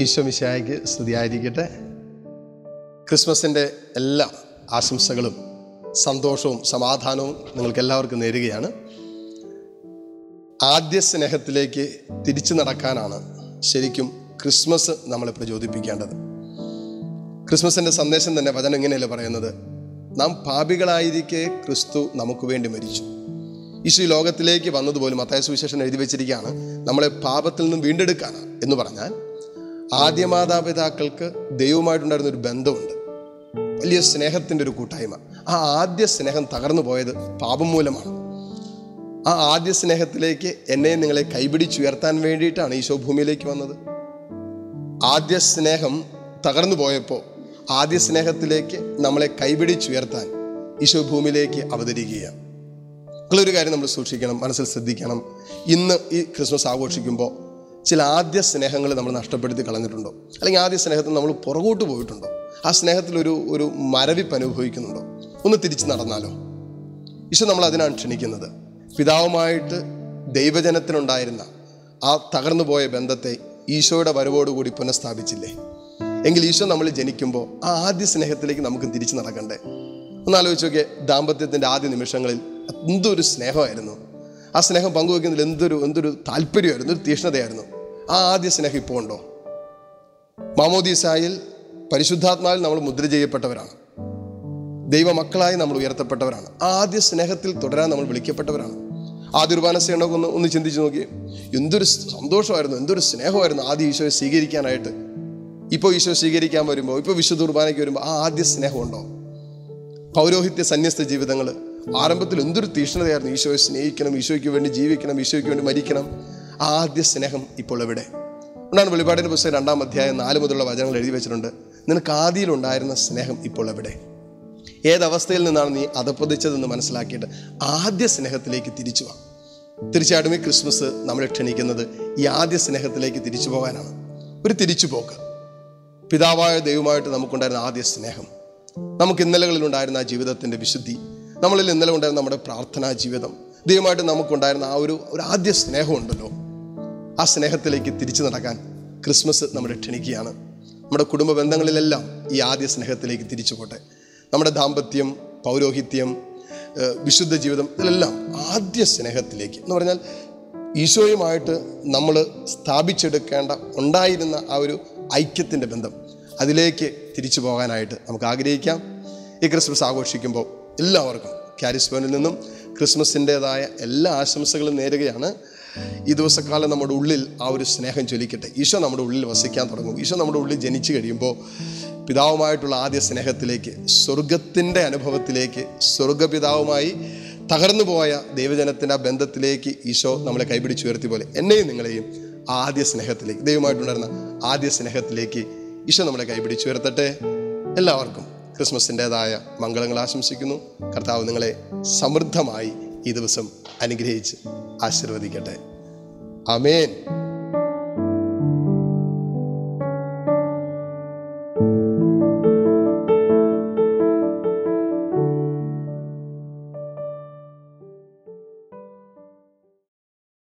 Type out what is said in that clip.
ഈശോ മിശായിക്ക് സ്തുതിയായിരിക്കട്ടെ. ക്രിസ്മസിന്റെ എല്ലാ ആശംസകളും സന്തോഷവും സമാധാനവും നിങ്ങൾക്ക് എല്ലാവർക്കും നേരുകയാണ്. ആദ്യ സ്നേഹത്തിലേക്ക് തിരിച്ചു നടക്കാനാണ് ശരിക്കും ക്രിസ്മസ് നമ്മളെ പ്രചോദിപ്പിക്കേണ്ടത്. ക്രിസ്മസിന്റെ സന്ദേശം തന്നെ വചനം ഇങ്ങനെയല്ലേ പറയുന്നത്? നാം പാപികളായിരിക്കെ ക്രിസ്തു നമുക്ക് വേണ്ടി മരിച്ചു. ഈശോ ലോകത്തിലേക്ക് വന്നതുപോലും അത്തായ സുവിശേഷം എഴുതി വെച്ചിരിക്കുകയാണ് നമ്മളെ പാപത്തിൽ നിന്നും വീണ്ടെടുക്കാനാണ് എന്ന് പറഞ്ഞാൽ ആദ്യ മാതാപിതാക്കൾക്ക് ദൈവമായിട്ടുണ്ടായിരുന്ന ഒരു ബന്ധമുണ്ട്. വലിയ സ്നേഹത്തിന്റെ ഒരു കൂട്ടായ്മ. ആ ആദ്യ സ്നേഹം തകർന്നു പോയത് പാപം മൂലമാണ്. ആ ആദ്യ സ്നേഹത്തിലേക്ക് എന്നെ നിങ്ങളെ കൈപിടിച്ചുയർത്താൻ വേണ്ടിയിട്ടാണ് ഈശോ ഭൂമിയിലേക്ക് വന്നത്. ആദ്യ സ്നേഹം തകർന്നു പോയപ്പോൾ ആദ്യ സ്നേഹത്തിലേക്ക് നമ്മളെ കൈപിടിച്ചുയർത്താൻ ഈശോ ഭൂമിയിലേക്ക് അവതരിക്കുകയാണ്. നിങ്ങളൊരു കാര്യം നമ്മൾ സൂക്ഷിക്കണം മനസ്സിൽ ശ്രദ്ധിക്കണം. ഇന്ന് ഈ ക്രിസ്മസ് ആഘോഷിക്കുമ്പോൾ ചില ആദ്യ സ്നേഹങ്ങൾ നമ്മൾ നഷ്ടപ്പെടുത്തി കളഞ്ഞിട്ടുണ്ടോ? അല്ലെങ്കിൽ ആദ്യ സ്നേഹത്തിൽ നമ്മൾ പുറകോട്ട് പോയിട്ടുണ്ടോ? ആ സ്നേഹത്തിൽ ഒരു മരവിപ്പ് അനുഭവിക്കുന്നുണ്ടോ? ഒന്ന് തിരിച്ചു നടന്നാലോ? ഈശോ നമ്മൾ അതിനാണ് ക്ഷണിക്കുന്നത്. പിതാവുമായിട്ട് ദൈവജനത്തിനുണ്ടായിരുന്ന ആ തകർന്നു പോയ ബന്ധത്തെ ഈശോയുടെ വരവോടുകൂടി പുനഃസ്ഥാപിച്ചില്ലേ? എങ്കിൽ ഈശോ നമ്മൾ ജനിക്കുമ്പോൾ ആ ആദ്യ സ്നേഹത്തിലേക്ക് നമുക്ക് തിരിച്ചു നടക്കണ്ടേ? ഒന്ന് ആലോചിച്ച് നോക്കിയേ ദാമ്പത്യത്തിന്റെ ആദ്യ നിമിഷങ്ങളിൽ എന്തൊരു സ്നേഹമായിരുന്നു. ആ സ്നേഹം പങ്കുവെക്കുന്നതിൽ എന്തൊരു എന്തൊരു താല്പര്യമായിരുന്നു ഒരു തീഷ്ണതയായിരുന്നു. ആ ആദ്യ സ്നേഹം ഇപ്പോൾ ഉണ്ടോ? മാമോദീസായിൽ പരിശുദ്ധാത്മാവിൽ നമ്മൾ മുദ്ര ചെയ്യപ്പെട്ടവരാണ്. ദൈവമക്കളായി നമ്മൾ ഉയർത്തപ്പെട്ടവരാണ്. ആദ്യ സ്നേഹത്തിൽ തുടരാൻ നമ്മൾ വിളിക്കപ്പെട്ടവരാണ്. ആദ്യ കുർബാനസേനൊക്കെ ഒന്ന് ഒന്ന് ചിന്തിച്ച് നോക്കി എന്തൊരു സന്തോഷമായിരുന്നു എന്തൊരു സ്നേഹമായിരുന്നു ആദ്യ ഈശോയെ സ്വീകരിക്കാനായിട്ട്. ഇപ്പോൾ ഈശോ സ്വീകരിക്കാൻ വരുമ്പോൾ ഇപ്പോൾ വിശുദ്ധ കുർബാനയ്ക്ക് വരുമ്പോൾ ആ ആദ്യ സ്നേഹമുണ്ടോ പൗരോഹിത്യ സന്യസ്ത ജീവിതങ്ങൾ ആരംഭത്തിൽ എന്തൊരു തീഷ്ണതയായിരുന്നു ഈശോയെ സ്നേഹിക്കണം ഈശോയ്ക്ക് വേണ്ടി ജീവിക്കണം ഈശോയ്ക്ക് വേണ്ടി മരിക്കണം. ആദ്യ സ്നേഹം ഇപ്പോൾ എവിടെ? എന്നാണ് വെളിപാടിന്റെ പുസ്തകം രണ്ടാം അധ്യായം നാല് മുതലുള്ള വചനങ്ങൾ എഴുതി വെച്ചിട്ടുണ്ട്. നിനക്ക് ആദിയിലുണ്ടായിരുന്ന സ്നേഹം ഇപ്പോൾ എവിടെ? ഏതവസ്ഥയിൽ നിന്നാണ് നീ അതപ്പൊതിച്ചതെന്ന് മനസ്സിലാക്കിയിട്ട് ആദ്യ സ്നേഹത്തിലേക്ക് തിരിച്ചു വാ. തീർച്ചയായിട്ടും ഈ ക്രിസ്മസ് നമ്മളെ ക്ഷണിക്കുന്നത് ഈ ആദ്യ സ്നേഹത്തിലേക്ക് തിരിച്ചു പോകാനാണ്. ഒരു തിരിച്ചു തിരിച്ചുപോക്ക് പിതാവായ ദൈവമായിട്ട് നമുക്കുണ്ടായിരുന്ന ആദ്യ സ്നേഹം. നമുക്ക് ഇന്നലകളിൽ ഉണ്ടായിരുന്ന ആ ജീവിതത്തിന്റെ വിശുദ്ധി. നമ്മളിൽ ഇന്നലെ ഉണ്ടായിരുന്ന നമ്മുടെ പ്രാർത്ഥനാ ജീവിതം. ദൈവമായിട്ട് നമുക്കുണ്ടായിരുന്ന ആ ഒരു ഒരു ആദ്യ സ്നേഹമുണ്ടല്ലോ ആ സ്നേഹത്തിലേക്ക് തിരിച്ചു നടക്കാൻ ക്രിസ്മസ് നമ്മുടെ ക്ഷണിക്കുകയാണ്. നമ്മുടെ കുടുംബ ബന്ധങ്ങളിലെല്ലാം ഈ ആദ്യ സ്നേഹത്തിലേക്ക് തിരിച്ചു പോട്ടെ. നമ്മുടെ ദാമ്പത്യം പൗരോഹിത്യം വിശുദ്ധ ജീവിതം ഇതിലെല്ലാം ആദ്യ സ്നേഹത്തിലേക്ക്. എന്ന് പറഞ്ഞാൽ ഈശോയുമായിട്ട് നമ്മൾ സ്ഥാപിച്ചെടുക്കേണ്ട ഉണ്ടായിരുന്ന ആ ഒരു ഐക്യത്തിന്റെ ബന്ധം അതിലേക്ക് തിരിച്ചു പോകാനായിട്ട് നമുക്ക് ആഗ്രഹിക്കാം. ഈ ക്രിസ്മസ് ആഘോഷിക്കുമ്പോൾ എല്ലാവർക്കും കാരിസ്മോനിൽ നിന്നും ക്രിസ്മസിന്റേതായ എല്ലാ ആശംസകളും നേരുകയാണ്. ഈ ദിവസക്കാലം നമ്മുടെ ഉള്ളിൽ ആ ഒരു സ്നേഹം ചൊലിക്കട്ടെ ഈശോ നമ്മുടെ ഉള്ളിൽ വസിക്കാൻ തുടങ്ങും. ഈശോ നമ്മുടെ ഉള്ളിൽ ജനിച്ചു കഴിയുമ്പോൾ പിതാവുമായിട്ടുള്ള ആദ്യ സ്നേഹത്തിലേക്ക് സ്വർഗത്തിന്റെ അനുഭവത്തിലേക്ക് സ്വർഗപിതാവുമായി തകർന്നു പോയ ദൈവജനത്തിന്റെ ആ ബന്ധത്തിലേക്ക് ഈശോ നമ്മളെ കൈപിടിച്ചുയർത്തി പോലെ എന്നെയും നിങ്ങളെയും ആദ്യ സ്നേഹത്തിലേക്ക് ദൈവമായിട്ടുണ്ടായിരുന്ന ആദ്യ സ്നേഹത്തിലേക്ക് ഈശോ നമ്മളെ കൈപിടിച്ചുയർത്തട്ടെ എല്ലാവർക്കും ക്രിസ്മസിന്റെതായ മംഗളങ്ങൾ ആശംസിക്കുന്നു. കർത്താവ് നിങ്ങളെ സമൃദ്ധമായി ഈ ദിവസം അനുഗ്രഹിച്ച് ആശീർവദിക്കട്ടെ. അമേൻ